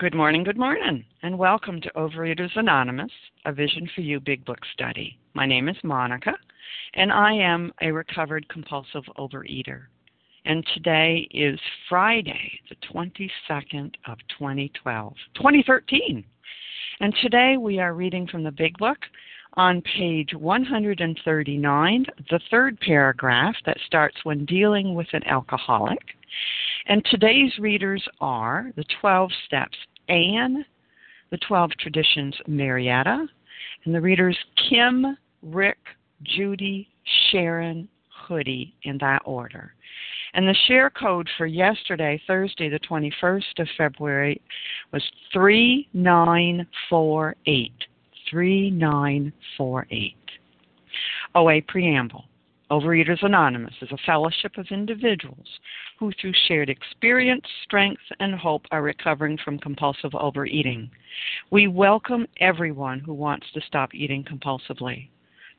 Good morning, good morning, and welcome to Overeaters Anonymous, a Vision for You Big Book study. My name is Monica, and I am a recovered compulsive overeater. And today is Friday, the 22nd of 2012, 2013. And today we are reading from the Big Book on page 139, the third paragraph that starts when dealing with an alcoholic. And today's readers are the 12 Steps Anne, the 12 Traditions Marietta, and the readers Kim, Rick, Judy, Sharon, Hoodie in that order. And the share code for yesterday, Thursday, the 21st of February, was 3948. 3948. OA Preamble. Overeaters Anonymous is a fellowship of individuals who, through shared experience, strength, and hope, are recovering from compulsive overeating. We welcome everyone who wants to stop eating compulsively.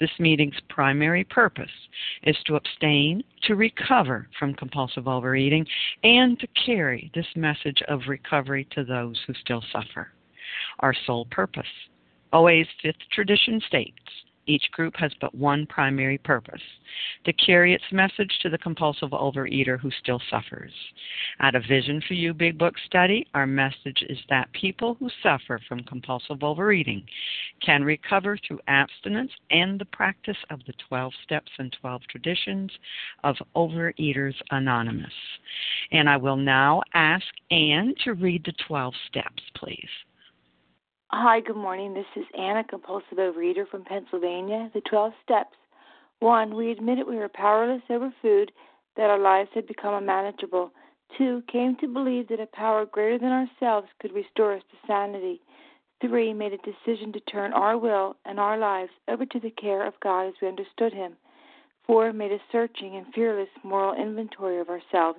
This meeting's primary purpose is to abstain, to recover from compulsive overeating, and to carry this message of recovery to those who still suffer. Our sole purpose. OA's fifth tradition states each group has but one primary purpose to carry its message to the compulsive overeater who still suffers. At a Vision for You Big Book study, our message is that people who suffer from compulsive overeating can recover through abstinence and the practice of the 12 steps and 12 traditions of Overeaters Anonymous. And I will now ask Anne to read the 12 steps, please. Hi, good morning. This is Anna, compulsive overeater from Pennsylvania. The 12 steps. One, we admitted we were powerless over food, that our lives had become unmanageable. Two, came to believe that a power greater than ourselves could restore us to sanity. Three, made a decision to turn our will and our lives over to the care of God as we understood Him. Four, made a searching and fearless moral inventory of ourselves.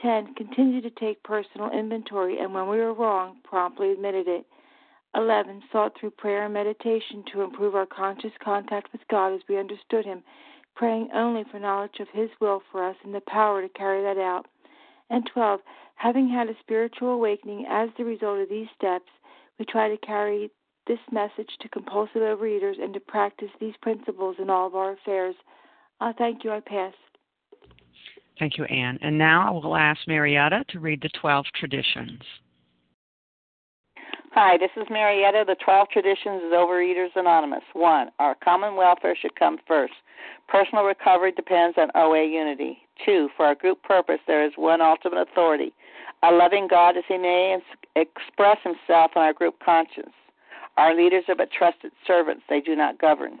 10. Continued to take personal inventory and when we were wrong, promptly admitted it. 11. Sought through prayer and meditation to improve our conscious contact with God as we understood Him, praying only for knowledge of His will for us and the power to carry that out. And 12. Having had a spiritual awakening as the result of these steps, we try to carry this message to compulsive overeaters and to practice these principles in all of our affairs. Uh, thank you. I pass. Thank you, Anne. And now I will ask Marietta to read the 12 traditions. Hi, this is Marietta. The 12 Traditions is Overeaters Anonymous. 1. Our common welfare should come first. Personal recovery depends on OA unity. 2. For our group purpose, there is one ultimate authority a loving God as he may express himself in our group conscience. Our leaders are but trusted servants, they do not govern.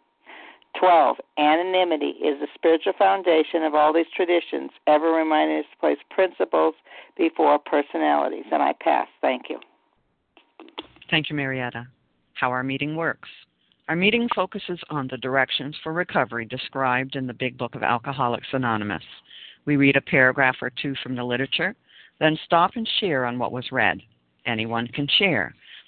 12. Anonymity is the spiritual foundation of all these traditions, ever reminding us to place principles before personalities. And I pass. Thank you. Thank you, Marietta. How our meeting works. Our meeting focuses on the directions for recovery described in the Big Book of Alcoholics Anonymous. We read a paragraph or two from the literature, then stop and share on what was read. Anyone can share,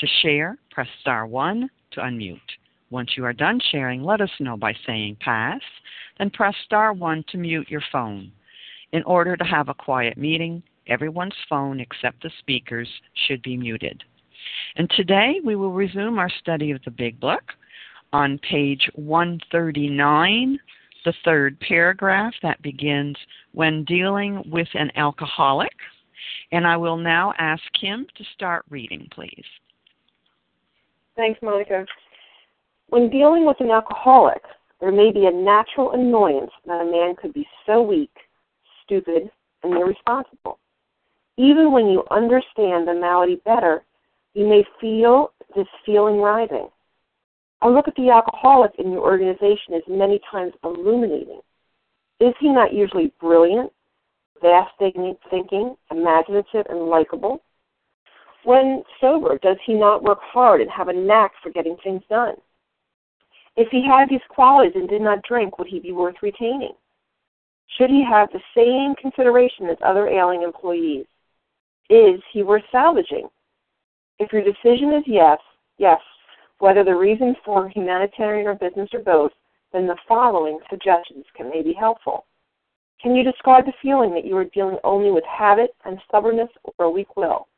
To share, press star 1 to unmute. Once you are done sharing, let us know by saying pass, then press star 1 to mute your phone. In order to have a quiet meeting, everyone's phone except the speaker's should be muted. And today we will resume our study of the Big Book on page 139 the third paragraph that begins when dealing with an alcoholic. And I will now ask Kim to start reading, please. Thanks, Monica. When dealing with an alcoholic, there may be a natural annoyance that a man could be so weak, stupid, and irresponsible. Even when you understand the malady better, you may feel this feeling rising. I look at the alcoholic in your organization as many times illuminating. Is he not usually brilliant, vast thinking, imaginative, and likable? When sober, does he not work hard and have a knack for getting things done? If he had these qualities and did not drink, would he be worth retaining? Should he have the same consideration as other ailing employees? Is he worth salvaging? If your decision is yes, yes, whether the reason for humanitarian or business or both, then the following suggestions can may be helpful. Can you describe the feeling that you are dealing only with habit and stubbornness or a weak will?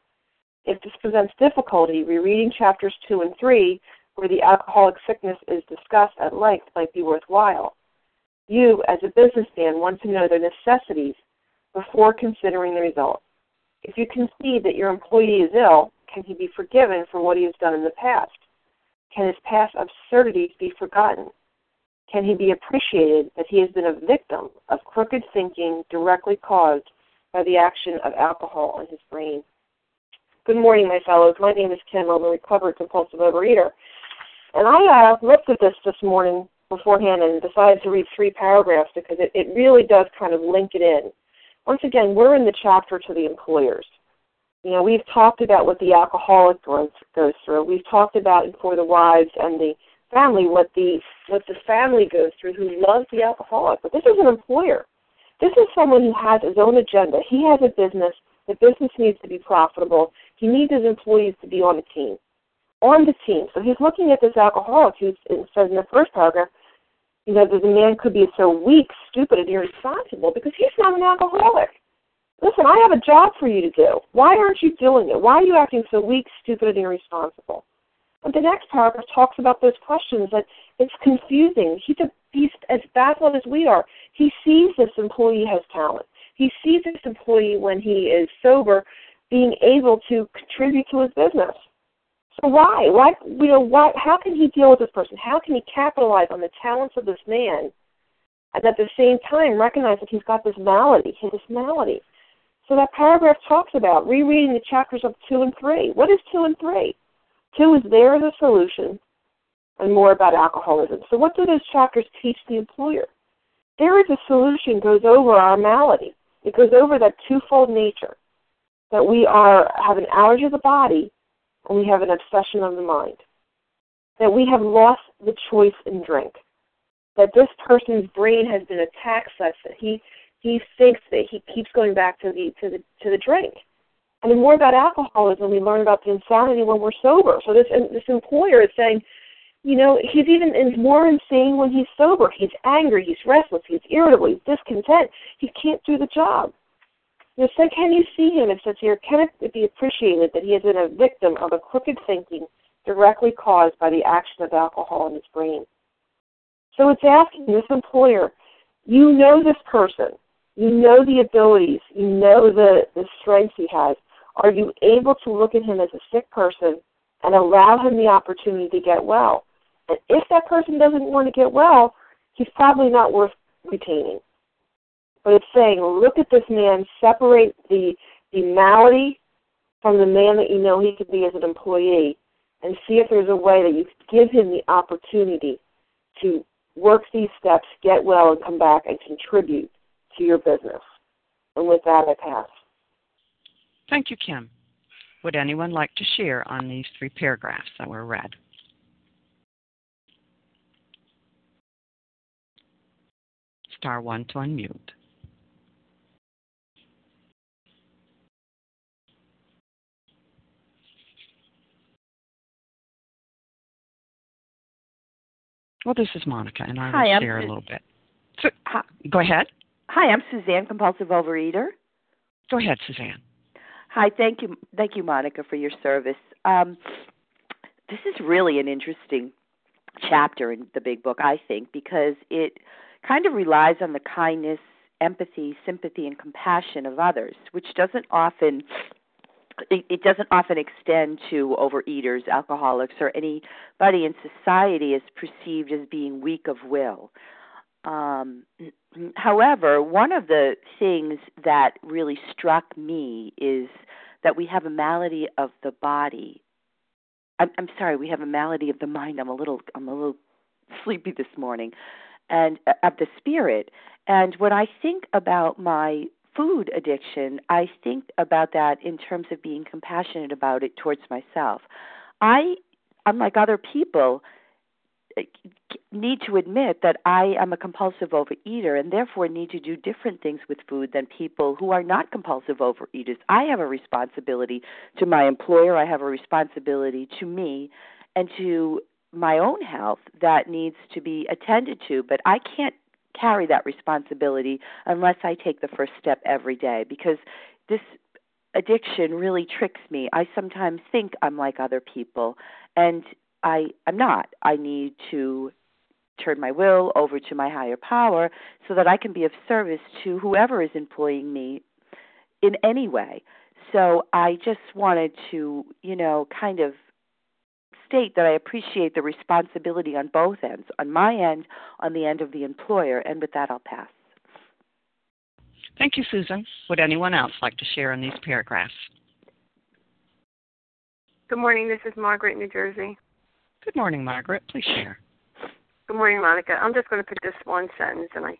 If this presents difficulty, rereading chapters 2 and 3, where the alcoholic sickness is discussed at length, might be worthwhile. You, as a businessman, want to know the necessities before considering the result. If you concede that your employee is ill, can he be forgiven for what he has done in the past? Can his past absurdities be forgotten? Can he be appreciated that he has been a victim of crooked thinking directly caused by the action of alcohol on his brain? Good morning, my fellows. My name is Kim. I'm a recovered compulsive overeater. And I uh, looked at this this morning beforehand and decided to read three paragraphs because it, it really does kind of link it in. Once again, we're in the chapter to the employers. You know, we've talked about what the alcoholic goes, goes through. We've talked about for the wives and the family what the what the family goes through who loves the alcoholic. But this is an employer. This is someone who has his own agenda. He has a business. The business needs to be profitable. He needs his employees to be on the team. On the team. So he's looking at this alcoholic who says in the first paragraph, you know, that the man could be so weak, stupid, and irresponsible because he's not an alcoholic. Listen, I have a job for you to do. Why aren't you doing it? Why are you acting so weak, stupid, and irresponsible? And the next paragraph talks about those questions that it's confusing. He's a he's as baffled as we are. He sees this employee has talent. He sees this employee when he is sober being able to contribute to his business. So why? Why you know, why how can he deal with this person? How can he capitalize on the talents of this man and at the same time recognize that he's got this malady, this malady? So that paragraph talks about rereading the chapters of 2 and 3. What is 2 and 3? 2 is there as a solution and more about alcoholism. So what do those chapters teach the employer? There is a solution goes over our malady. It goes over that twofold nature that we are have an allergy of the body and we have an obsession of the mind. That we have lost the choice in drink. That this person's brain has been attacked such that he he thinks that he keeps going back to the to the to the drink. And the more about alcoholism, we learn about the insanity when we're sober. So this this employer is saying, You know, he's even more insane when he's sober. He's angry, he's restless, he's irritable, he's discontent. He can't do the job. You know, so can you see him? It says here, can it be appreciated that he has been a victim of a crooked thinking directly caused by the action of alcohol in his brain? So it's asking this employer, you know this person, you know the abilities, you know the, the strengths he has. Are you able to look at him as a sick person and allow him the opportunity to get well? And if that person doesn't want to get well, he's probably not worth retaining. But it's saying, look at this man, separate the, the malady from the man that you know he could be as an employee, and see if there's a way that you could give him the opportunity to work these steps, get well, and come back and contribute to your business. And with that, I pass. Thank you, Kim. Would anyone like to share on these three paragraphs that were read? Star 1 to unmute. Well, this is Monica, and I will Hi, share a little bit. So, hi, go ahead. Hi, I'm Suzanne, compulsive overeater. Go ahead, Suzanne. Hi, thank you, thank you, Monica, for your service. Um, this is really an interesting chapter in the big book, I think, because it kind of relies on the kindness, empathy, sympathy, and compassion of others, which doesn't often it, doesn't often extend to overeaters, alcoholics, or anybody in society is perceived as being weak of will. Um, however, one of the things that really struck me is that we have a malady of the body. I'm, I'm sorry, we have a malady of the mind. I'm a little, I'm a little sleepy this morning, and uh, of the spirit. And when I think about my food addiction, I think about that in terms of being compassionate about it towards myself. I, unlike other people, need to admit that I am a compulsive overeater and therefore need to do different things with food than people who are not compulsive overeaters. I have a responsibility to my employer, I have a responsibility to me and to my own health that needs to be attended to, but I can't carry that responsibility unless I take the first step every day because this addiction really tricks me. I sometimes think I'm like other people and I I'm not. I need to turn my will over to my higher power so that I can be of service to whoever is employing me in any way. So I just wanted to, you know, kind of state that I appreciate the responsibility on both ends, on my end, on the end of the employer, and with that I'll pass. Thank you, Susan. Would anyone else like to share in these paragraphs? Good morning. This is Margaret, New Jersey. Good morning, Margaret. Please share. Good morning, Monica. I'm just going to put this one sentence, and I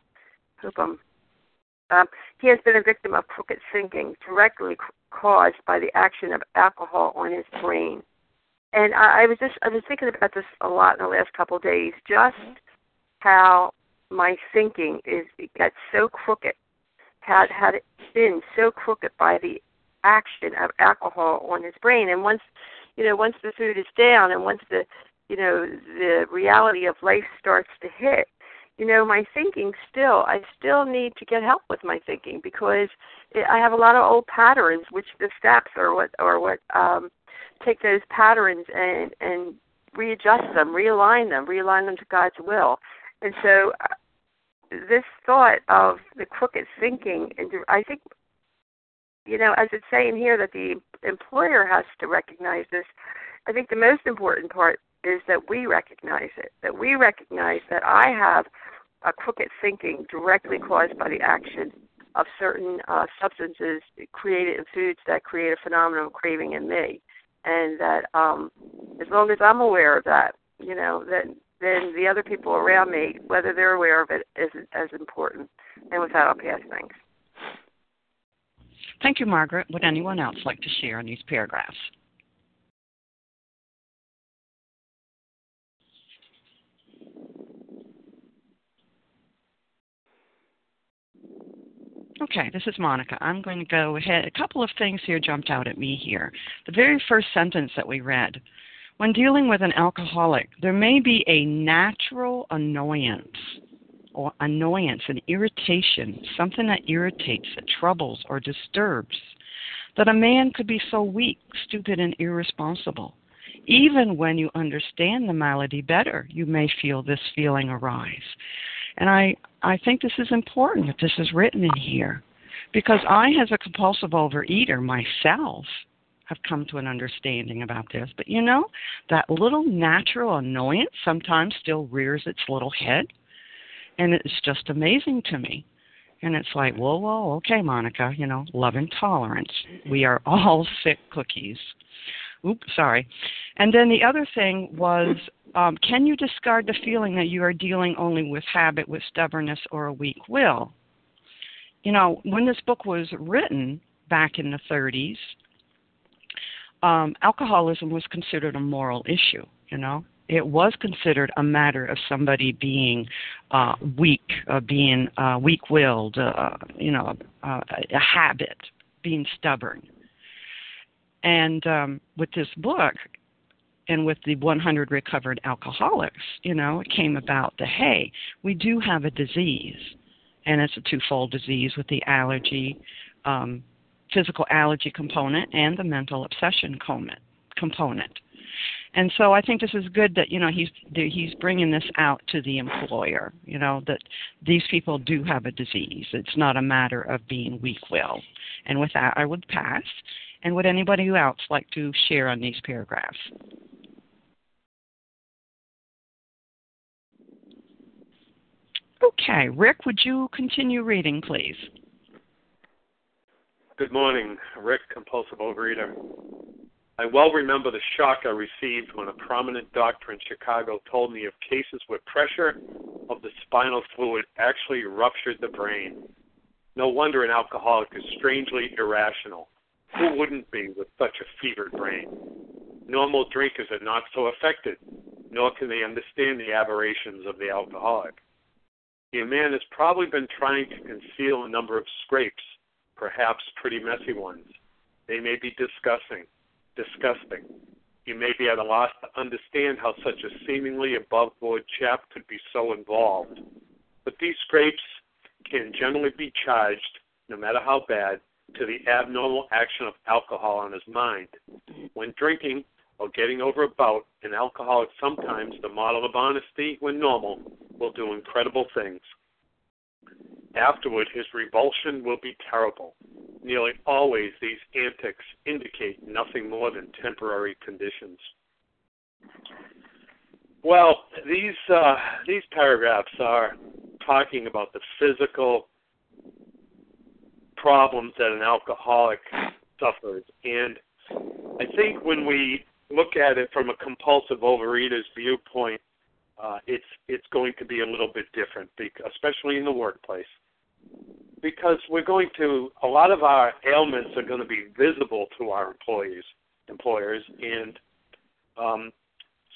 hope I'm. Um, he has been a victim of crooked thinking directly caused by the action of alcohol on his brain. And I, I was just I was thinking about this a lot in the last couple of days. Just how my thinking is it got so crooked, had had it been so crooked by the action of alcohol on his brain. And once you know, once the food is down, and once the you know the reality of life starts to hit you know my thinking still i still need to get help with my thinking because it, i have a lot of old patterns which the steps are what or what um take those patterns and and readjust them realign them realign them to god's will. And so uh, this thought of the crooked thinking and i think you know as it's saying here that the employer has to recognize this i think the most important part is that we recognize it, that we recognize that I have a crooked thinking directly caused by the action of certain uh, substances created in foods that create a phenomenon of craving in me, and that um, as long as I'm aware of that, you know, then then the other people around me, whether they're aware of it, is as important. And with that, I'll pass. Thanks. Thank you, Margaret. Would anyone else like to share in these paragraphs? Okay, this is Monica. I'm going to go ahead. A couple of things here jumped out at me here. The very first sentence that we read When dealing with an alcoholic, there may be a natural annoyance or annoyance, an irritation, something that irritates, that troubles, or disturbs, that a man could be so weak, stupid, and irresponsible. Even when you understand the malady better, you may feel this feeling arise. And I, I think this is important that this is written in here because I, as a compulsive overeater myself, have come to an understanding about this. But you know, that little natural annoyance sometimes still rears its little head. And it's just amazing to me. And it's like, whoa, whoa, okay, Monica, you know, love and tolerance. We are all sick cookies. Oops, sorry. And then the other thing was um, can you discard the feeling that you are dealing only with habit, with stubbornness, or a weak will? You know, when this book was written back in the 30s, um, alcoholism was considered a moral issue, you know. It was considered a matter of somebody being uh, weak, uh, being uh, weak-willed, uh, you know, uh, a habit, being stubborn. And um, with this book, and with the 100 recovered alcoholics, you know, it came about the hey, we do have a disease, and it's a twofold disease with the allergy um, physical allergy component and the mental obsession component. And so I think this is good that you know he's he's bringing this out to the employer. You know that these people do have a disease. It's not a matter of being weak-willed. And with that, I would pass. And would anybody else like to share on these paragraphs? Okay, Rick, would you continue reading, please? Good morning, Rick, compulsive overeater. I well remember the shock I received when a prominent doctor in Chicago told me of cases where pressure of the spinal fluid actually ruptured the brain. No wonder an alcoholic is strangely irrational. Who wouldn't be with such a fevered brain? Normal drinkers are not so affected, nor can they understand the aberrations of the alcoholic. The man has probably been trying to conceal a number of scrapes perhaps pretty messy ones. They may be disgusting, disgusting. You may be at a loss to understand how such a seemingly above board chap could be so involved. But these scrapes can generally be charged, no matter how bad, to the abnormal action of alcohol on his mind. When drinking or getting over a bout, an alcoholic sometimes, the model of honesty, when normal, will do incredible things. Afterward, his revulsion will be terrible. Nearly always, these antics indicate nothing more than temporary conditions. Well, these uh, these paragraphs are talking about the physical problems that an alcoholic suffers, and I think when we look at it from a compulsive overeater's viewpoint, uh, it's it's going to be a little bit different, especially in the workplace. Because we're going to a lot of our ailments are going to be visible to our employees employers and um,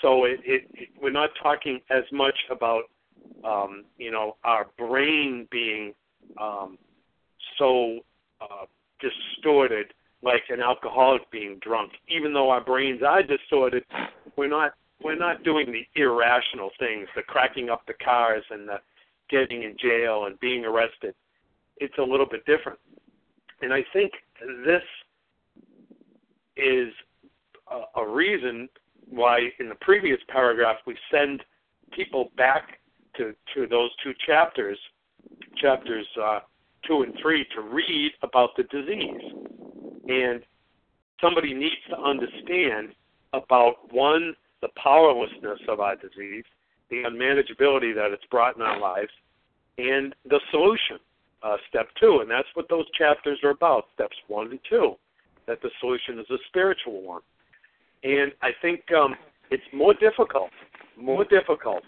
so it, it, it, we're not talking as much about um, you know our brain being um, so uh, distorted like an alcoholic being drunk even though our brains are distorted we're not we're not doing the irrational things the cracking up the cars and the getting in jail and being arrested it's a little bit different. And I think this is a, a reason why in the previous paragraph we send people back to, to those two chapters, chapters uh, two and three, to read about the disease. And somebody needs to understand about one, the powerlessness of our disease, the unmanageability that it's brought in our lives, and the solution uh, step two, and that's what those chapters are about, steps one and two, that the solution is a spiritual one. And I think um, it's more difficult, more difficult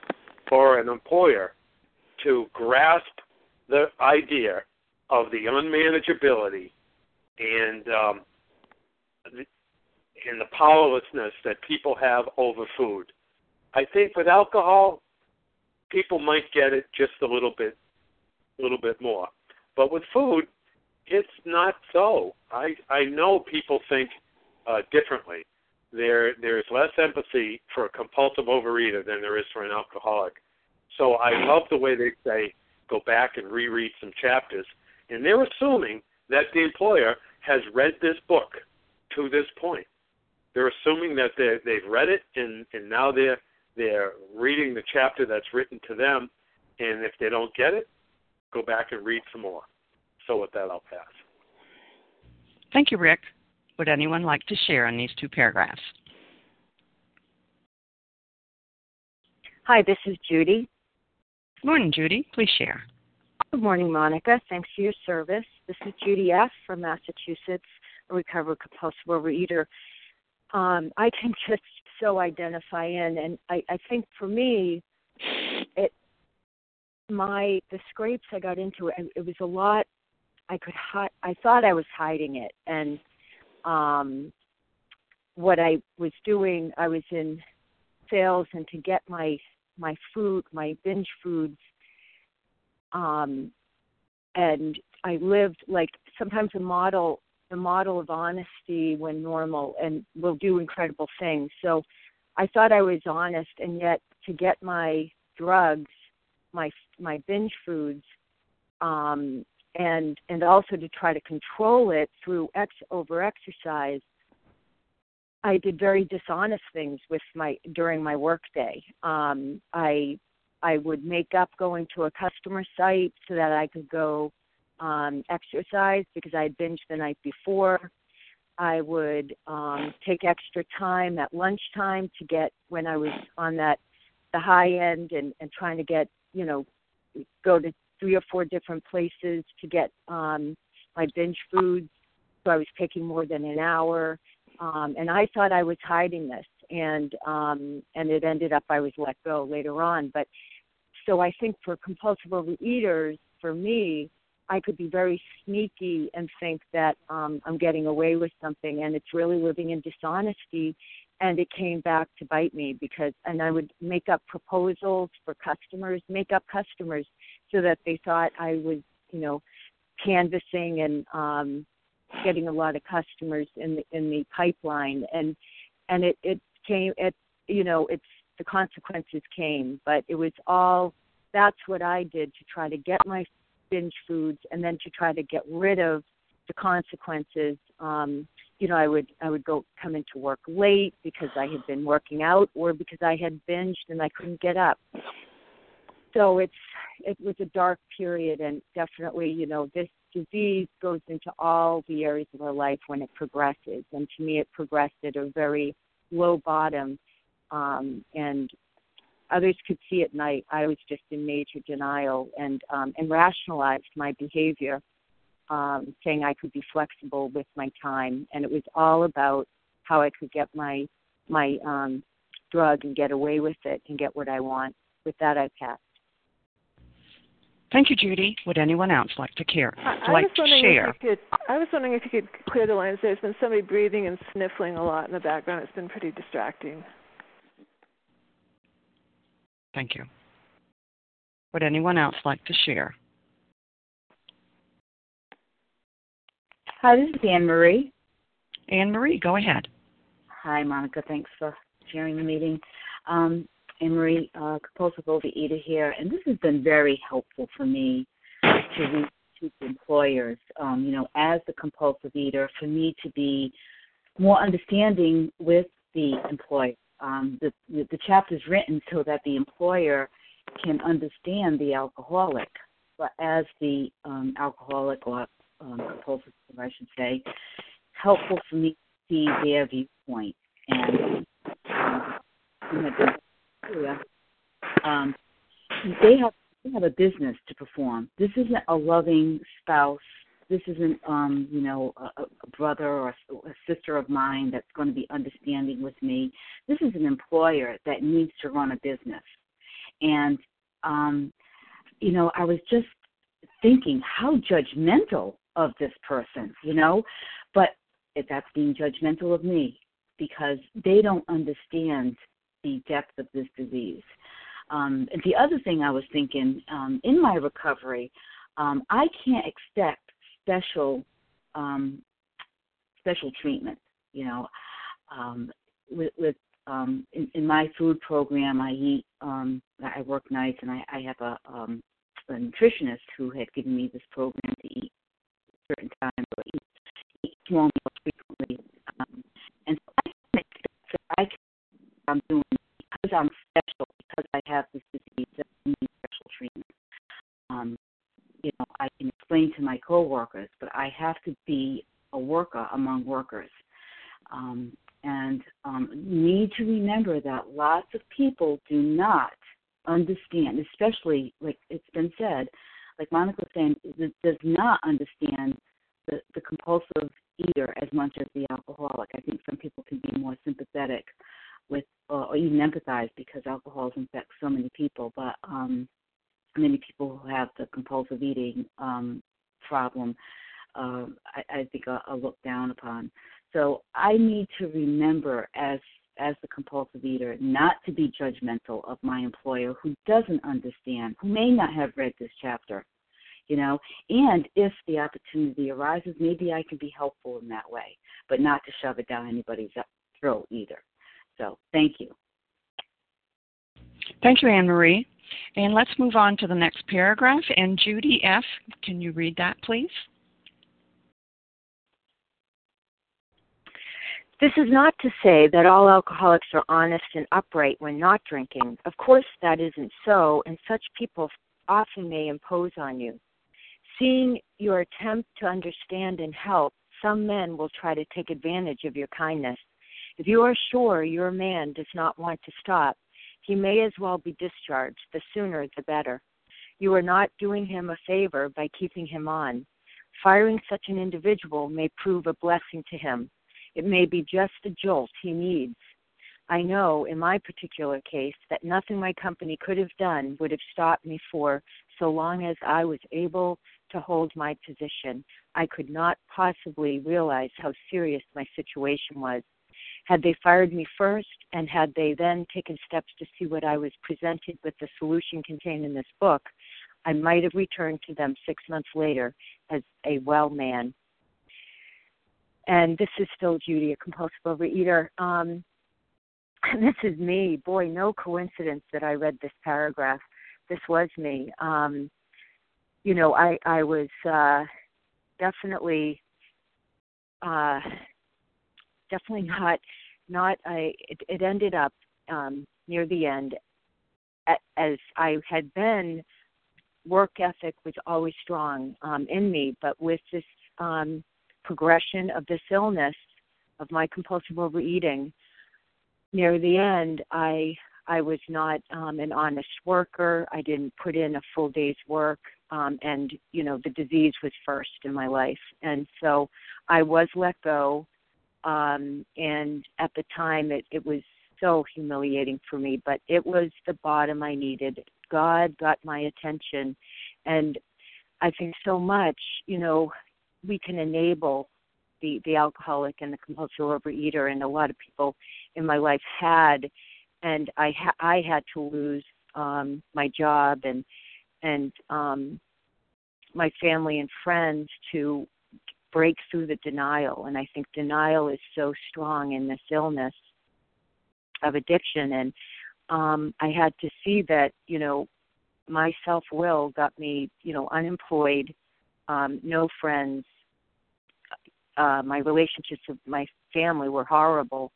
for an employer to grasp the idea of the unmanageability and um, and the powerlessness that people have over food. I think with alcohol, people might get it just a little bit, a little bit more. But with food, it's not so. I I know people think uh, differently, there there's less empathy for a compulsive overeater than there is for an alcoholic. So I love the way they say go back and reread some chapters, and they're assuming that the employer has read this book to this point. They're assuming that they they've read it and and now they're they're reading the chapter that's written to them, and if they don't get it, go back and read some more. So with that, I'll pass. Thank you, Rick. Would anyone like to share on these two paragraphs? Hi, this is Judy. Good morning, Judy. Please share. Good morning, Monica. Thanks for your service. This is Judy F. from Massachusetts, a recovered compulsive overeater. Um, I can just so identify in, and I, I think for me, it my the scrapes I got into it, it was a lot. I could hide. I thought I was hiding it, and um, what I was doing, I was in sales, and to get my my food, my binge foods, um, and I lived like sometimes a model, the model of honesty when normal, and will do incredible things. So I thought I was honest, and yet to get my drugs, my my binge foods, um, and and also to try to control it through ex over exercise i did very dishonest things with my during my workday um i i would make up going to a customer site so that i could go um exercise because i had binged the night before i would um take extra time at lunchtime to get when i was on that the high end and and trying to get you know go to three or four different places to get um, my binge foods. So I was taking more than an hour, um, and I thought I was hiding this, and um, and it ended up I was let go later on. But so I think for compulsive overeaters, for me, I could be very sneaky and think that um, I'm getting away with something, and it's really living in dishonesty. And it came back to bite me because, and I would make up proposals for customers, make up customers so that they thought I was, you know, canvassing and um, getting a lot of customers in the in the pipeline, and and it it came it you know it's the consequences came, but it was all that's what I did to try to get my binge foods and then to try to get rid of the consequences. Um, you know, I would I would go come into work late because I had been working out or because I had binged and I couldn't get up. So it's it was a dark period and definitely you know this disease goes into all the areas of our life when it progresses. And to me it progressed at a very low bottom um and others could see at night i was just in major denial and um and rationalized my behavior um saying i could be flexible with my time and it was all about how i could get my my um drug and get away with it and get what i want with that i pass Thank you, Judy. Would anyone else like to care? I, like was wondering share? if you could. I was wondering if you could clear the lines. There's been somebody breathing and sniffling a lot in the background. It's been pretty distracting. Thank you. Would anyone else like to share? Hi, this is Anne Marie. Anne Marie, go ahead. Hi, Monica. Thanks for sharing the meeting. Um, Anne Marie, uh, compulsive overeater here, and this has been very helpful for me to reach to employers. Um, you know, as the compulsive eater, for me to be more understanding with the employer. Um, the, the chapter is written so that the employer can understand the alcoholic, but as the um, alcoholic or um, compulsive, I should say, helpful for me to see their viewpoint and. Um, um, they have they have a business to perform. This isn't a loving spouse. This isn't, um, you know, a, a brother or a, a sister of mine that's going to be understanding with me. This is an employer that needs to run a business, and um, you know, I was just thinking how judgmental of this person, you know, but if that's being judgmental of me because they don't understand the depth of this disease. Um, and the other thing I was thinking um, in my recovery, um, I can't expect special um, special treatment. You know, um, with, with um, in, in my food program, I eat. Um, I work nights, and I, I have a, um, a nutritionist who had given me this program to eat certain times or eat, eat small meals frequently. Um, and so I think that I can, I'm doing because I'm special, because I have this disease that I need special treatment. Um, you know, I can explain to my coworkers, but I have to be a worker among workers. Um, and um, need to remember that lots of people do not understand, especially like it's been said, like Monica was saying, does not understand the, the compulsive eater as much as the alcoholic. I think some people can be more sympathetic with or even empathize because alcoholism affects so many people, but um, many people who have the compulsive eating um, problem, uh, I, I think are, are looked down upon. So I need to remember as as the compulsive eater not to be judgmental of my employer who doesn't understand, who may not have read this chapter, you know, and if the opportunity arises, maybe I can be helpful in that way, but not to shove it down anybody's throat either. So thank you. Thank you, Anne Marie. And let's move on to the next paragraph. And Judy F., can you read that, please? This is not to say that all alcoholics are honest and upright when not drinking. Of course, that isn't so, and such people often may impose on you. Seeing your attempt to understand and help, some men will try to take advantage of your kindness. If you are sure your man does not want to stop, he may as well be discharged. The sooner, the better. You are not doing him a favor by keeping him on. Firing such an individual may prove a blessing to him. It may be just the jolt he needs. I know in my particular case that nothing my company could have done would have stopped me for so long as I was able to hold my position. I could not possibly realize how serious my situation was. Had they fired me first, and had they then taken steps to see what I was presented with the solution contained in this book, I might have returned to them six months later as a well man. And this is still Judy, a compulsive overeater. Um, this is me. Boy, no coincidence that I read this paragraph. This was me. Um, you know, I I was uh, definitely uh, definitely not not I it, it ended up um, near the end as I had been work ethic was always strong um, in me, but with this um, progression of this illness of my compulsive overeating, near the end, I I was not um, an honest worker. I didn't put in a full day's work, um, and you know the disease was first in my life, and so I was let go um, and at the time it, it was so humiliating for me, but it was the bottom I needed. God got my attention, and I think so much, you know, we can enable the the alcoholic and the compulsive overeater, and a lot of people in my life had, and I ha- I had to lose um, my job and and um, my family and friends to break through the denial. And I think denial is so strong in this illness of addiction. And um, I had to see that, you know, my self will got me, you know, unemployed, um, no friends. Uh, my relationships with my family were horrible.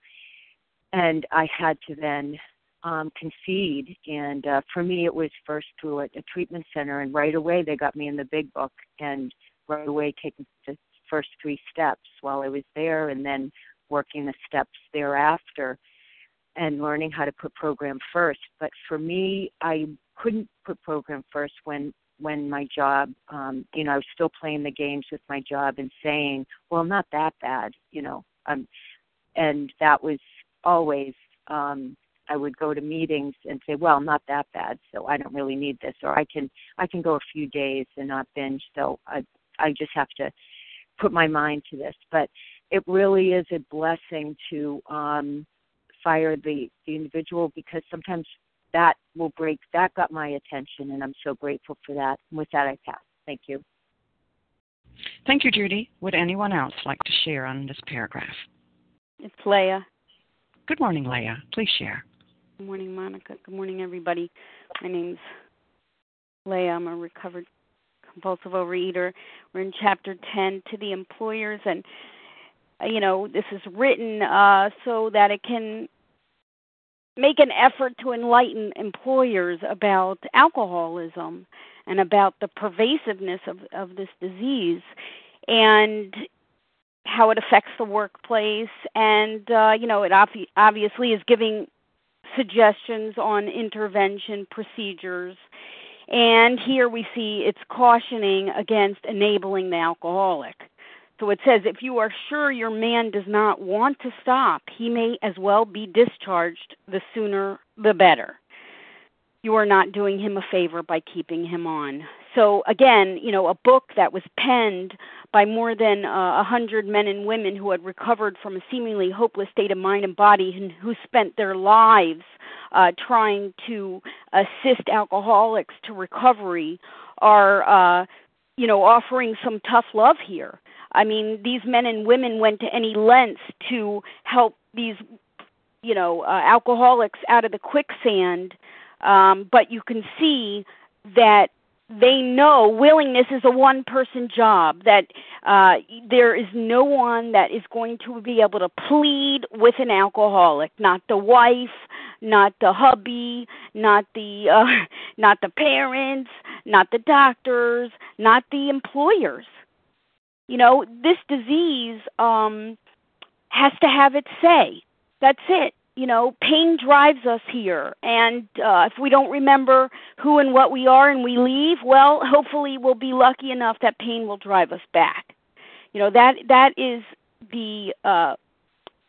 And I had to then um, concede. And uh, for me, it was first through a, a treatment center, and right away they got me in the big book, and right away taking the first three steps while I was there, and then working the steps thereafter and learning how to put program first. But for me, I couldn't put program first when when my job, um, you know, I was still playing the games with my job and saying, "Well, not that bad," you know, um, and that was always. Um, I would go to meetings and say, "Well, not that bad, so I don't really need this," or I can I can go a few days and not binge, so I I just have to put my mind to this, but it really is a blessing to um, fire the, the individual because sometimes that will break. That got my attention, and I'm so grateful for that. with that, I pass. Thank you. Thank you, Judy. Would anyone else like to share on this paragraph? It's Leah. Good morning, Leah. Please share. Good morning, Monica. Good morning, everybody. My name's Leah. I'm a recovered compulsive overeater. We're in chapter 10 to the employers, and uh, you know this is written uh, so that it can make an effort to enlighten employers about alcoholism and about the pervasiveness of, of this disease and how it affects the workplace and uh, you know it ob- obviously is giving suggestions on intervention procedures and here we see it's cautioning against enabling the alcoholic so it says if you are sure your man does not want to stop he may as well be discharged the sooner the better you are not doing him a favor by keeping him on. So again, you know, a book that was penned by more than uh, a uh, hundred men and women who had recovered from a seemingly hopeless state of mind and body, and who spent their lives uh, trying to assist alcoholics to recovery, are uh, you know offering some tough love here. I mean, these men and women went to any lengths to help these you know uh, alcoholics out of the quicksand um, but you can see that they know willingness is a one person job that uh there is no one that is going to be able to plead with an alcoholic not the wife not the hubby not the uh not the parents not the doctors not the employers. You know this disease um has to have its say. That's it you know, pain drives us here. And uh, if we don't remember who and what we are and we leave, well, hopefully we'll be lucky enough that pain will drive us back. You know, that that is the uh,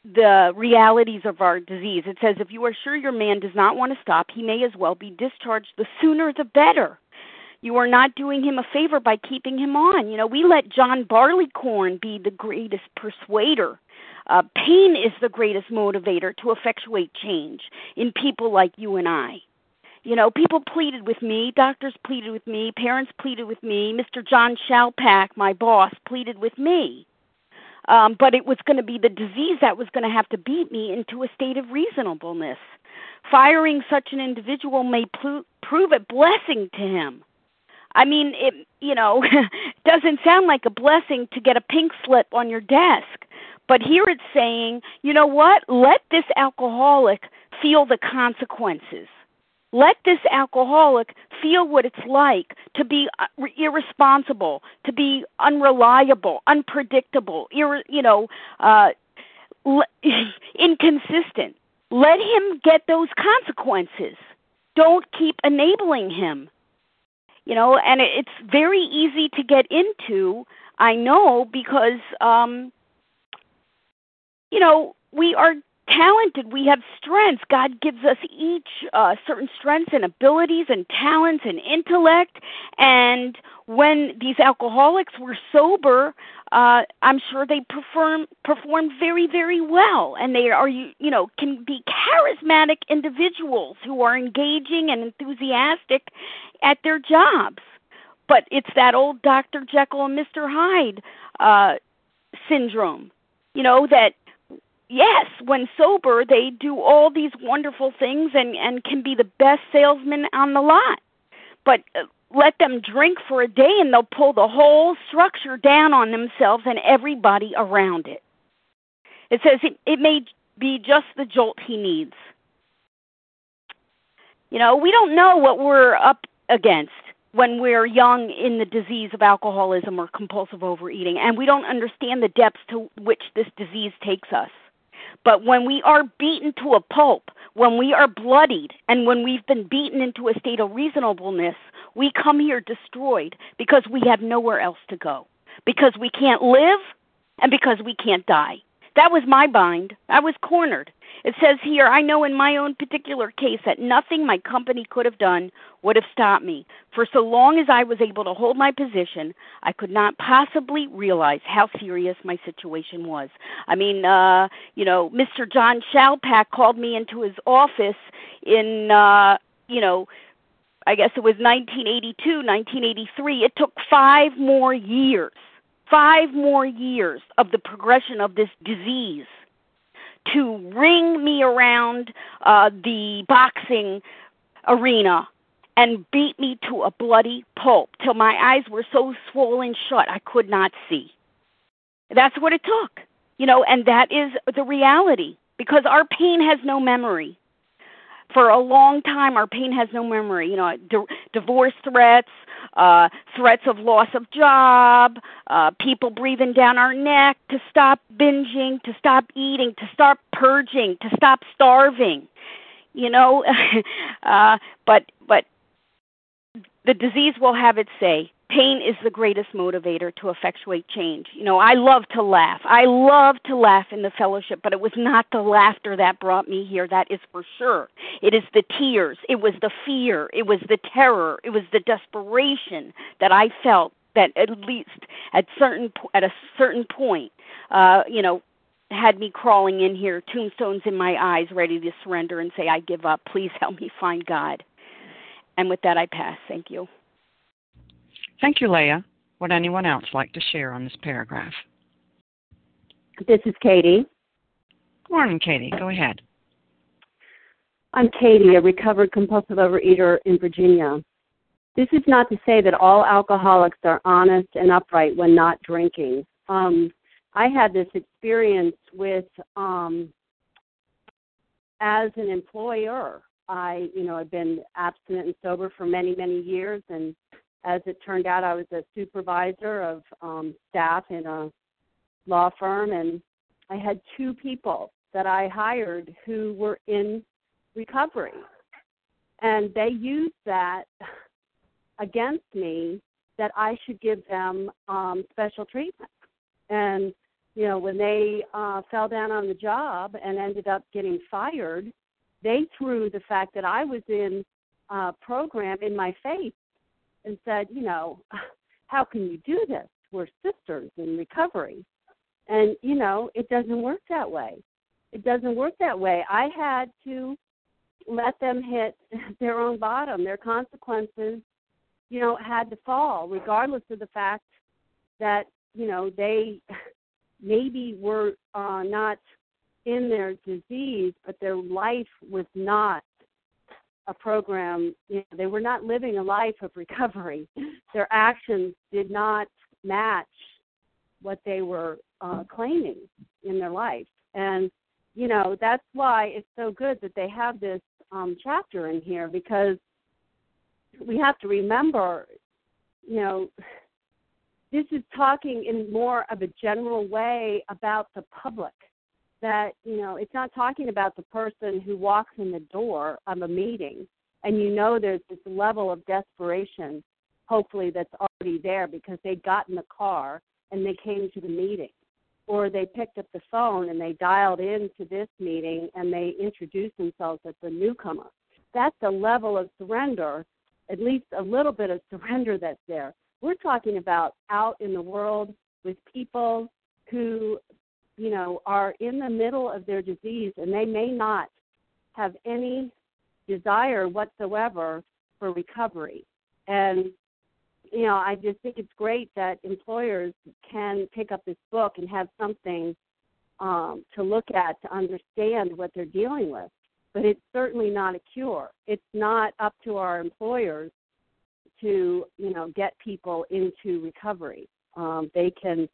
the realities of our disease. It says if you are sure your man does not want to stop, he may as well be discharged. The sooner the better. You are not doing him a favor by keeping him on. You know, we let John Barleycorn be the greatest persuader uh, pain is the greatest motivator to effectuate change in people like you and I. You know, people pleaded with me, doctors pleaded with me, parents pleaded with me, Mr. John Shalpak, my boss, pleaded with me. Um, but it was going to be the disease that was going to have to beat me into a state of reasonableness. Firing such an individual may pl- prove a blessing to him. I mean, it you know doesn't sound like a blessing to get a pink slip on your desk, but here it's saying, you know what? Let this alcoholic feel the consequences. Let this alcoholic feel what it's like to be uh, irresponsible, to be unreliable, unpredictable, ir- you know, uh, inconsistent. Let him get those consequences. Don't keep enabling him. You know, and it's very easy to get into. I know because um you know, we are talented. We have strengths. God gives us each uh, certain strengths and abilities and talents and intellect. And when these alcoholics were sober, uh, I'm sure they perform perform very very well, and they are you you know can be charismatic individuals who are engaging and enthusiastic at their jobs. But it's that old Dr. Jekyll and Mr. Hyde uh, syndrome, you know that yes, when sober, they do all these wonderful things and and can be the best salesman on the lot. But uh, let them drink for a day and they'll pull the whole structure down on themselves and everybody around it. It says it, it may be just the jolt he needs. You know, we don't know what we're up against when we're young in the disease of alcoholism or compulsive overeating, and we don't understand the depths to which this disease takes us. But when we are beaten to a pulp, when we are bloodied, and when we've been beaten into a state of reasonableness, we come here destroyed because we have nowhere else to go. Because we can't live and because we can't die. That was my bind. I was cornered. It says here, I know in my own particular case that nothing my company could have done would have stopped me. For so long as I was able to hold my position, I could not possibly realize how serious my situation was. I mean, uh, you know, Mr. John Shalpak called me into his office in, uh, you know, I guess it was 1982, 1983. It took five more years five more years of the progression of this disease to ring me around uh, the boxing arena and beat me to a bloody pulp till my eyes were so swollen shut I could not see. That's what it took, you know, and that is the reality because our pain has no memory. For a long time, our pain has no memory. You know, di- divorce threats, uh, threats of loss of job, uh, people breathing down our neck to stop binging, to stop eating, to stop purging, to stop starving. You know, uh, but but the disease will have its say. Pain is the greatest motivator to effectuate change. You know, I love to laugh. I love to laugh in the fellowship, but it was not the laughter that brought me here, that is for sure. It is the tears, it was the fear, it was the terror, it was the desperation that I felt that at least at certain at a certain point, uh, you know, had me crawling in here, tombstones in my eyes, ready to surrender and say, I give up. Please help me find God. And with that, I pass. Thank you. Thank you, Leah. Would anyone else like to share on this paragraph? This is Katie. Good morning, Katie. Go ahead. I'm Katie, a recovered compulsive overeater in Virginia. This is not to say that all alcoholics are honest and upright when not drinking. Um, I had this experience with um, as an employer. I, you know, I've been abstinent and sober for many, many years, and as it turned out, I was a supervisor of um, staff in a law firm, and I had two people that I hired who were in recovery, and they used that against me that I should give them um, special treatment. And you know, when they uh, fell down on the job and ended up getting fired, they threw the fact that I was in a program in my face and said, you know, how can you do this? We're sisters in recovery. And, you know, it doesn't work that way. It doesn't work that way. I had to let them hit their own bottom. Their consequences, you know, had to fall, regardless of the fact that, you know, they maybe were uh, not in their disease, but their life was not a program. You know, they were not living a life of recovery. Their actions did not match what they were uh, claiming in their life, and you know that's why it's so good that they have this um, chapter in here because we have to remember, you know, this is talking in more of a general way about the public that you know it's not talking about the person who walks in the door of a meeting and you know there's this level of desperation hopefully that's already there because they got in the car and they came to the meeting. Or they picked up the phone and they dialed into this meeting and they introduced themselves as the newcomer. That's a level of surrender at least a little bit of surrender that's there. We're talking about out in the world with people who you know, are in the middle of their disease and they may not have any desire whatsoever for recovery. And, you know, I just think it's great that employers can pick up this book and have something um, to look at to understand what they're dealing with. But it's certainly not a cure. It's not up to our employers to, you know, get people into recovery. Um, they can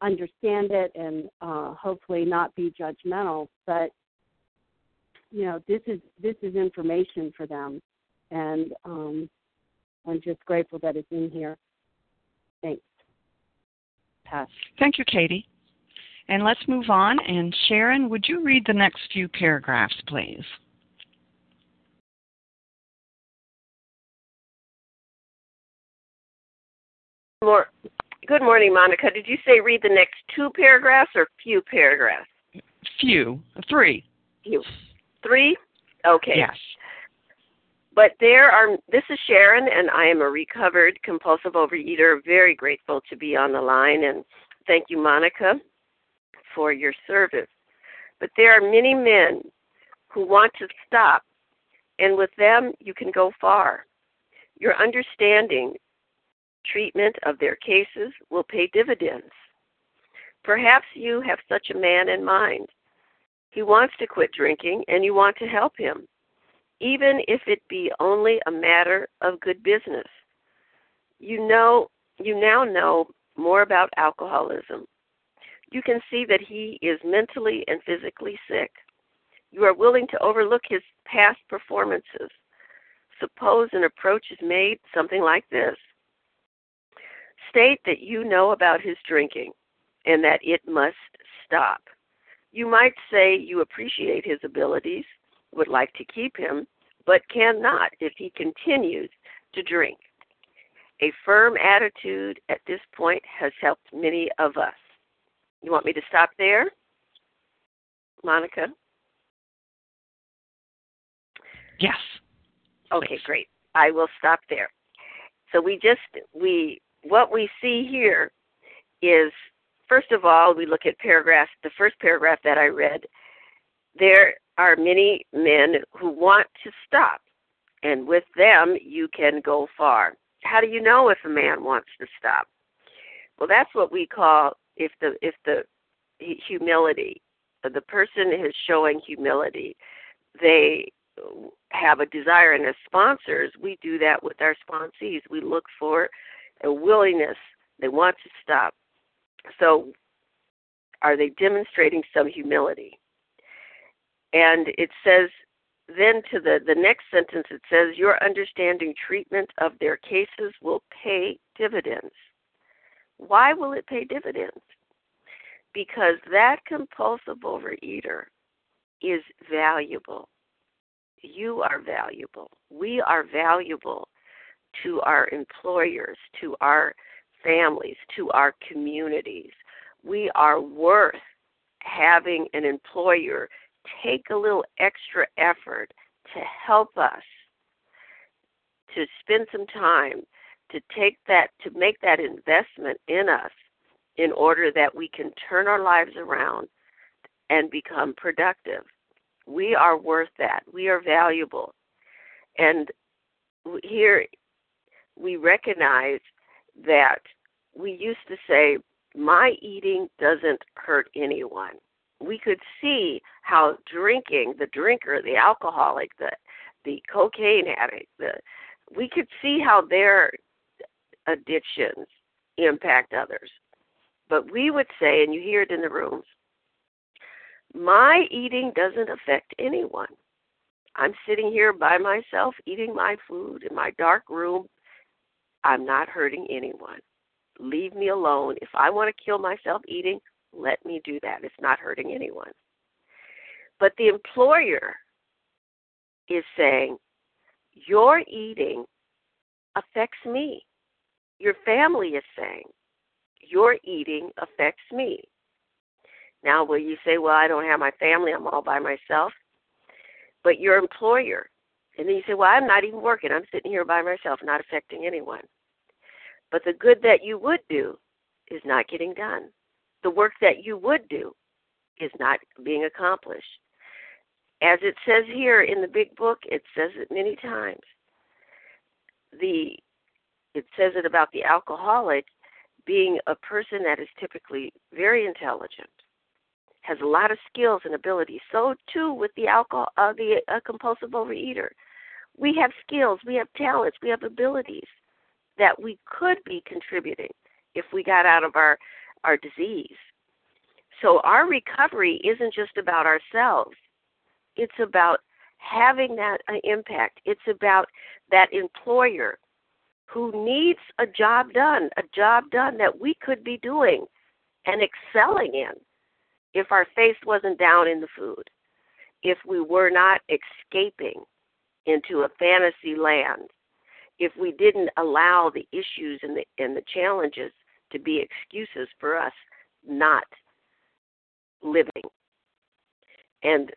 understand it and uh, hopefully not be judgmental. But you know, this is this is information for them, and um, I'm just grateful that it's in here. Thanks. Pass. Thank you, Katie. And let's move on. And Sharon, would you read the next few paragraphs, please? More Good morning, Monica. Did you say read the next two paragraphs or few paragraphs? Few. Three. Few. Three? Okay. Yes. But there are, this is Sharon, and I am a recovered compulsive overeater. Very grateful to be on the line, and thank you, Monica, for your service. But there are many men who want to stop, and with them, you can go far. Your understanding treatment of their cases will pay dividends. Perhaps you have such a man in mind. He wants to quit drinking and you want to help him, even if it be only a matter of good business. You know you now know more about alcoholism. You can see that he is mentally and physically sick. You are willing to overlook his past performances. Suppose an approach is made something like this State that you know about his drinking and that it must stop. You might say you appreciate his abilities, would like to keep him, but cannot if he continues to drink. A firm attitude at this point has helped many of us. You want me to stop there? Monica? Yes. Okay, great. I will stop there. So we just we what we see here is first of all we look at paragraph the first paragraph that I read. There are many men who want to stop and with them you can go far. How do you know if a man wants to stop? Well, that's what we call if the if the humility, the person is showing humility. They have a desire, and as sponsors, we do that with our sponsees. We look for a willingness. They want to stop. So, are they demonstrating some humility? And it says then to the, the next sentence, it says, Your understanding treatment of their cases will pay dividends. Why will it pay dividends? Because that compulsive overeater is valuable. You are valuable. We are valuable to our employers, to our families, to our communities. We are worth having an employer take a little extra effort to help us to spend some time to take that to make that investment in us in order that we can turn our lives around and become productive. We are worth that. We are valuable. And here we recognize that we used to say, my eating doesn't hurt anyone we could see how drinking, the drinker, the alcoholic, the the cocaine addict, the we could see how their addictions impact others. But we would say, and you hear it in the rooms, my eating doesn't affect anyone. I'm sitting here by myself eating my food in my dark room. I'm not hurting anyone. Leave me alone. If I want to kill myself eating, let me do that. It's not hurting anyone. But the employer is saying, Your eating affects me. Your family is saying, Your eating affects me. Now, will you say, Well, I don't have my family, I'm all by myself? But your employer, and then you say, Well, I'm not even working, I'm sitting here by myself, not affecting anyone. But the good that you would do is not getting done the work that you would do is not being accomplished. As it says here in the big book, it says it many times. The it says it about the alcoholic being a person that is typically very intelligent, has a lot of skills and abilities. So too with the alcohol, uh, the uh, compulsive overeater, we have skills, we have talents, we have abilities that we could be contributing if we got out of our our disease. So our recovery isn't just about ourselves. It's about having that uh, impact. It's about that employer who needs a job done, a job done that we could be doing and excelling in if our face wasn't down in the food, if we were not escaping into a fantasy land, if we didn't allow the issues and the and the challenges to be excuses for us not living. And it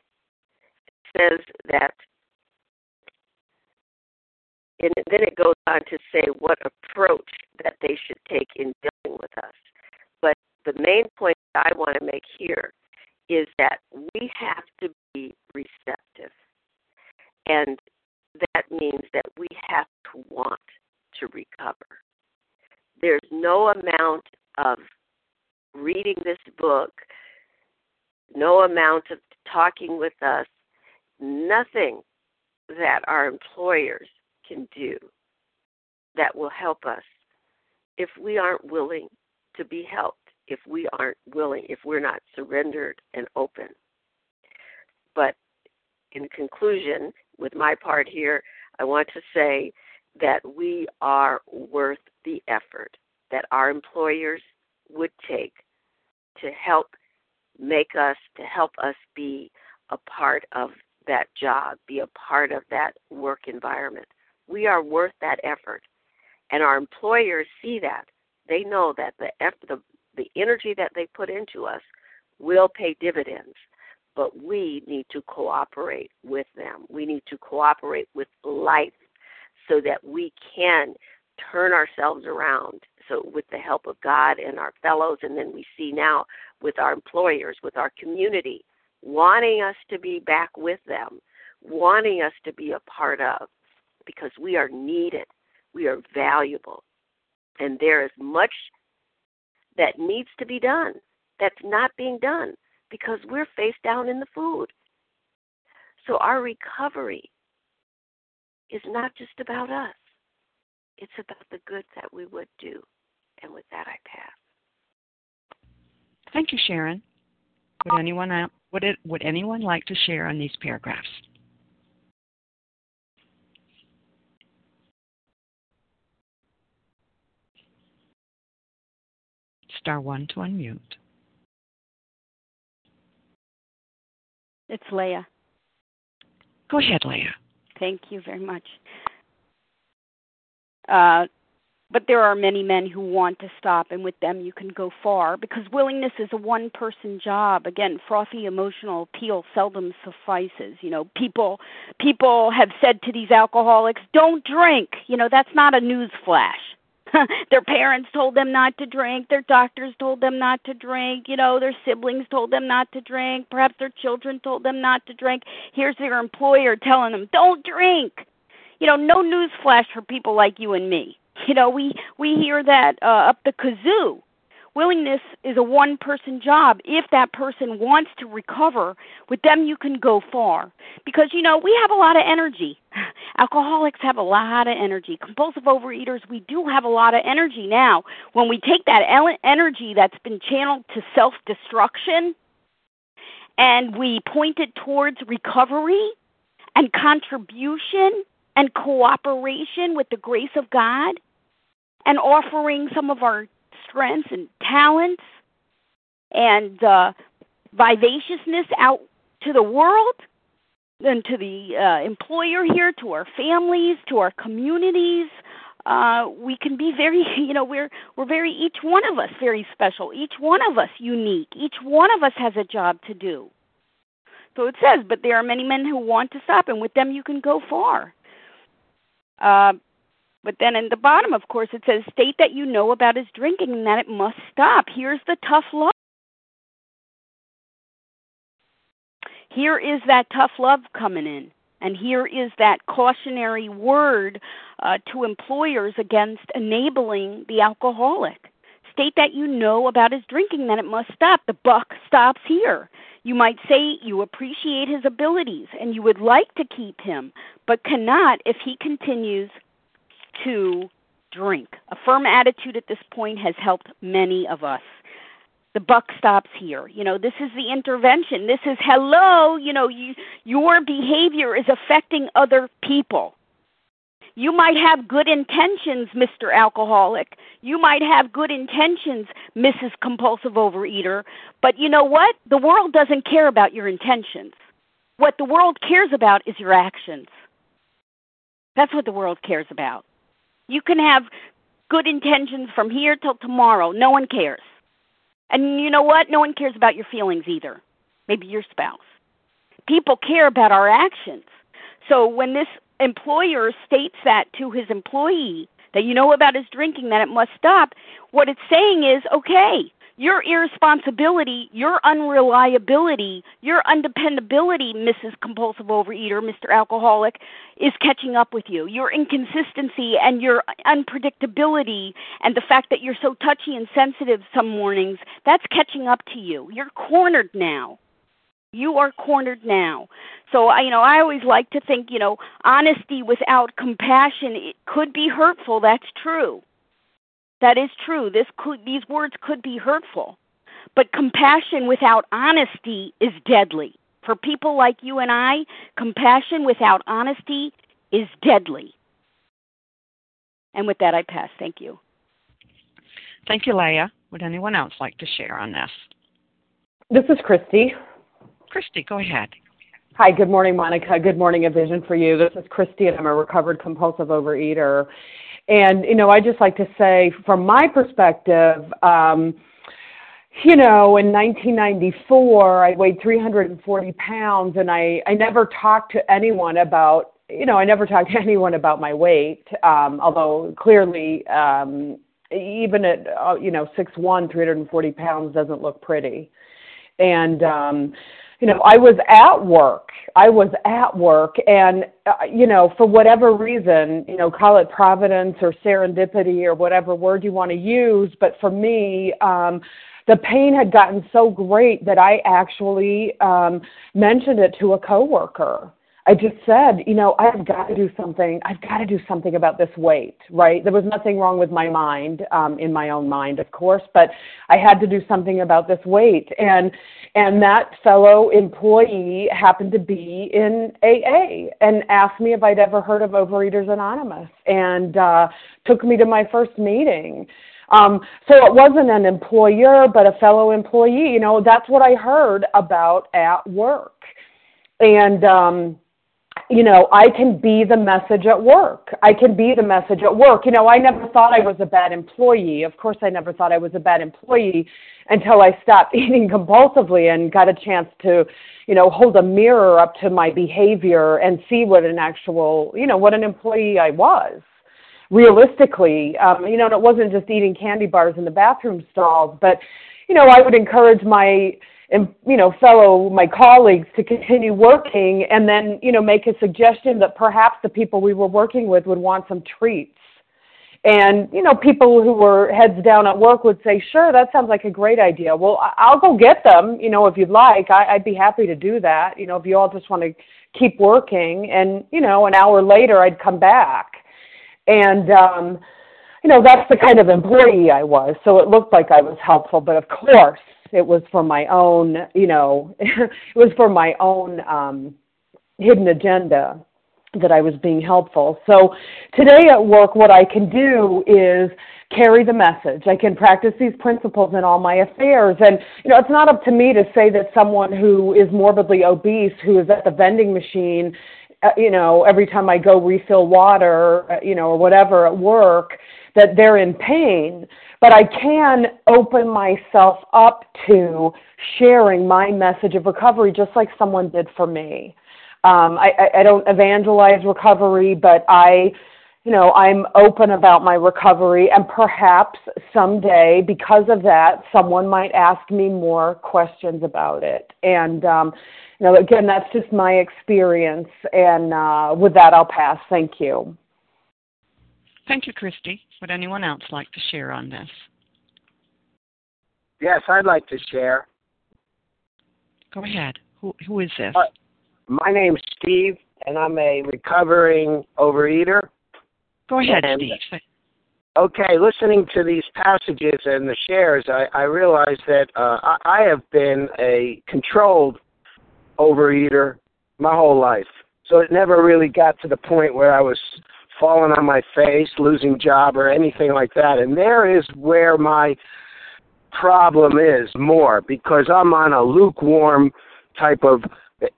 says that, and then it goes on to say what approach that they should take in dealing with us. But the main point I want to make here is that we have to be receptive. And that means that we have to want to recover. There's no amount of reading this book, no amount of talking with us, nothing that our employers can do that will help us if we aren't willing to be helped, if we aren't willing, if we're not surrendered and open. But in conclusion, with my part here, I want to say that we are worth the effort that our employers would take to help make us, to help us be a part of that job, be a part of that work environment. We are worth that effort. And our employers see that. They know that the, the, the energy that they put into us will pay dividends but we need to cooperate with them. We need to cooperate with life so that we can turn ourselves around. So, with the help of God and our fellows, and then we see now with our employers, with our community, wanting us to be back with them, wanting us to be a part of, because we are needed, we are valuable, and there is much that needs to be done that's not being done because we're face down in the food. So our recovery is not just about us. It's about the good that we would do. And with that, I pass. Thank you, Sharon. Would anyone would it would anyone like to share on these paragraphs? Star one to unmute. It's Leah. Go ahead, Leah. Thank you very much. Uh, but there are many men who want to stop, and with them you can go far because willingness is a one person job. Again, frothy emotional appeal seldom suffices. You know, people people have said to these alcoholics, "Don't drink." You know, that's not a news flash. their parents told them not to drink, their doctors told them not to drink, you know, their siblings told them not to drink, perhaps their children told them not to drink. Here's their employer telling them, "Don't drink." You know, no news flash for people like you and me. You know, we we hear that uh, up the kazoo willingness is a one person job. If that person wants to recover with them you can go far. Because you know we have a lot of energy. Alcoholics have a lot of energy. Compulsive overeaters we do have a lot of energy now. When we take that energy that's been channeled to self destruction and we point it towards recovery and contribution and cooperation with the grace of God and offering some of our strengths and talents and uh, vivaciousness out to the world and to the uh, employer here, to our families, to our communities. Uh, we can be very, you know, we're we're very each one of us very special, each one of us unique, each one of us has a job to do. So it says, but there are many men who want to stop, and with them you can go far. Uh, but then in the bottom, of course, it says, state that you know about his drinking and that it must stop. Here's the tough love. Here is that tough love coming in. And here is that cautionary word uh, to employers against enabling the alcoholic. State that you know about his drinking, that it must stop. The buck stops here. You might say you appreciate his abilities and you would like to keep him, but cannot if he continues to drink. A firm attitude at this point has helped many of us. The buck stops here. You know, this is the intervention. This is hello, you know, you, your behavior is affecting other people. You might have good intentions, Mr. Alcoholic. You might have good intentions, Mrs. Compulsive Overeater. But you know what? The world doesn't care about your intentions. What the world cares about is your actions. That's what the world cares about. You can have good intentions from here till tomorrow. No one cares. And you know what? No one cares about your feelings either. Maybe your spouse. People care about our actions. So when this employer states that to his employee, that you know about his drinking, that it must stop, what it's saying is, okay, your irresponsibility, your unreliability, your undependability, Mrs. Compulsive Overeater, Mr. Alcoholic, is catching up with you. Your inconsistency and your unpredictability and the fact that you're so touchy and sensitive some mornings, that's catching up to you. You're cornered now. You are cornered now. So I, you know, I always like to think, you know, honesty without compassion it could be hurtful. That's true. That is true. This could, these words could be hurtful. But compassion without honesty is deadly. For people like you and I, compassion without honesty is deadly. And with that, I pass. Thank you. Thank you, Leah. Would anyone else like to share on this? This is Christy. Christy, go ahead. Hi, good morning, Monica. Good morning, A Vision for You. This is Christy, and I'm a recovered compulsive overeater. And, you know, I just like to say, from my perspective, um, you know, in 1994, I weighed 340 pounds, and I, I never talked to anyone about, you know, I never talked to anyone about my weight, um, although clearly, um, even at, uh, you know, 6'1", 340 pounds doesn't look pretty. And, um, you know, I was at work. I was at work, and uh, you know, for whatever reason, you know, call it providence or serendipity or whatever word you want to use. But for me, um, the pain had gotten so great that I actually um, mentioned it to a coworker. I just said, you know, I've got to do something. I've got to do something about this weight, right? There was nothing wrong with my mind, um, in my own mind, of course, but I had to do something about this weight. And and that fellow employee happened to be in AA and asked me if I'd ever heard of Overeaters Anonymous, and uh, took me to my first meeting. Um, so it wasn't an employer, but a fellow employee. You know, that's what I heard about at work. And um, you know, I can be the message at work. I can be the message at work. You know, I never thought I was a bad employee. Of course, I never thought I was a bad employee until I stopped eating compulsively and got a chance to, you know, hold a mirror up to my behavior and see what an actual, you know, what an employee I was. Realistically, um, you know, and it wasn't just eating candy bars in the bathroom stalls, but, you know, I would encourage my and you know fellow my colleagues to continue working and then you know make a suggestion that perhaps the people we were working with would want some treats. And you know people who were heads down at work would say sure that sounds like a great idea. Well i'll go get them you know if you'd like. I, i'd be happy to do that you know if you all just want to keep working. And you know an hour later i'd come back. And um you know that's the kind of employee i was. So it looked like i was helpful but of course it was for my own, you know, it was for my own um, hidden agenda that I was being helpful. So today at work, what I can do is carry the message. I can practice these principles in all my affairs. And, you know, it's not up to me to say that someone who is morbidly obese, who is at the vending machine, uh, you know, every time I go refill water, uh, you know, or whatever at work, that they're in pain but I can open myself up to sharing my message of recovery just like someone did for me. Um, I, I, I don't evangelize recovery, but I, you know, I'm open about my recovery, and perhaps someday, because of that, someone might ask me more questions about it. And, um, you know, again, that's just my experience. And uh, with that, I'll pass. Thank you. Thank you, Christy. Would anyone else like to share on this? Yes, I'd like to share. Go ahead. Who, who is this? Uh, my name's Steve, and I'm a recovering overeater. Go ahead, and, Steve. Okay, listening to these passages and the shares, I, I realize that uh, I, I have been a controlled overeater my whole life. So it never really got to the point where I was falling on my face, losing job, or anything like that. And there is where my problem is more because I'm on a lukewarm type of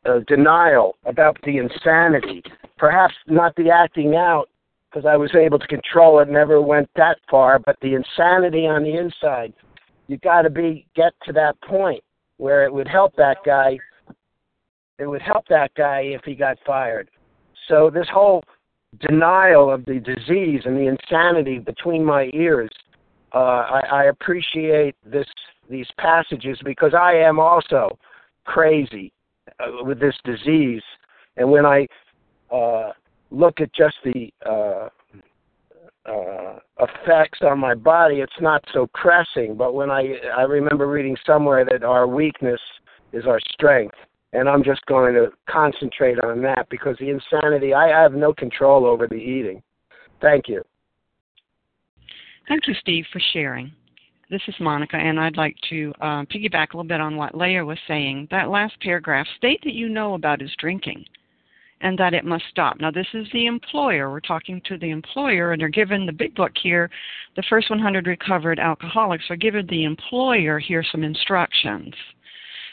uh, denial about the insanity. Perhaps not the acting out because I was able to control it, never went that far, but the insanity on the inside. You got to be get to that point where it would help that guy. It would help that guy if he got fired. So this whole denial of the disease and the insanity between my ears. Uh, I, I appreciate this these passages because I am also crazy uh, with this disease, and when I uh, look at just the uh, uh, effects on my body, it's not so pressing. But when I I remember reading somewhere that our weakness is our strength, and I'm just going to concentrate on that because the insanity, I have no control over the eating. Thank you. Thank you, Steve, for sharing. This is Monica, and I'd like to uh, piggyback a little bit on what Leah was saying. That last paragraph state that you know about his drinking and that it must stop. Now, this is the employer. We're talking to the employer, and they're given the big book here. The first 100 recovered alcoholics are given the employer here some instructions.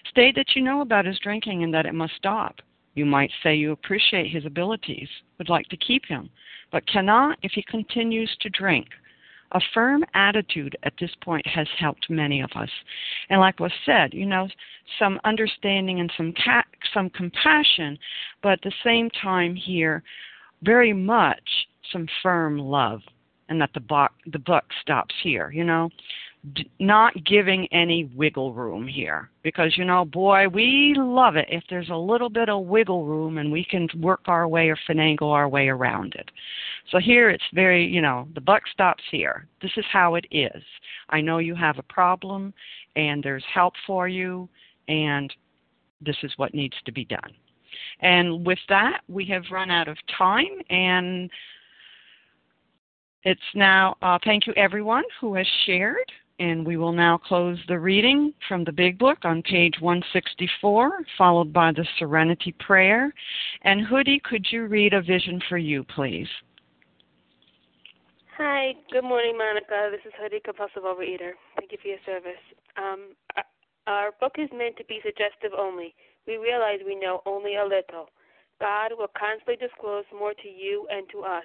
State that you know about his drinking and that it must stop. You might say you appreciate his abilities, would like to keep him, but cannot if he continues to drink. A firm attitude at this point has helped many of us. And like was said, you know, some understanding and some ca- some compassion, but at the same time here, very much some firm love, and that the book the book stops here. You know, not giving any wiggle room here. Because you know boy we love it if there's a little bit of wiggle room and we can work our way or finagle our way around it. So here it's very you know the buck stops here. This is how it is. I know you have a problem and there's help for you and this is what needs to be done. And with that we have run out of time and it's now, uh, thank you everyone who has shared. And we will now close the reading from the Big Book on page 164, followed by the Serenity Prayer. And Hoodie, could you read a vision for you, please? Hi, good morning, Monica. This is Hoodie, compulsive overeater. Thank you for your service. Um, our book is meant to be suggestive only. We realize we know only a little. God will constantly disclose more to you and to us.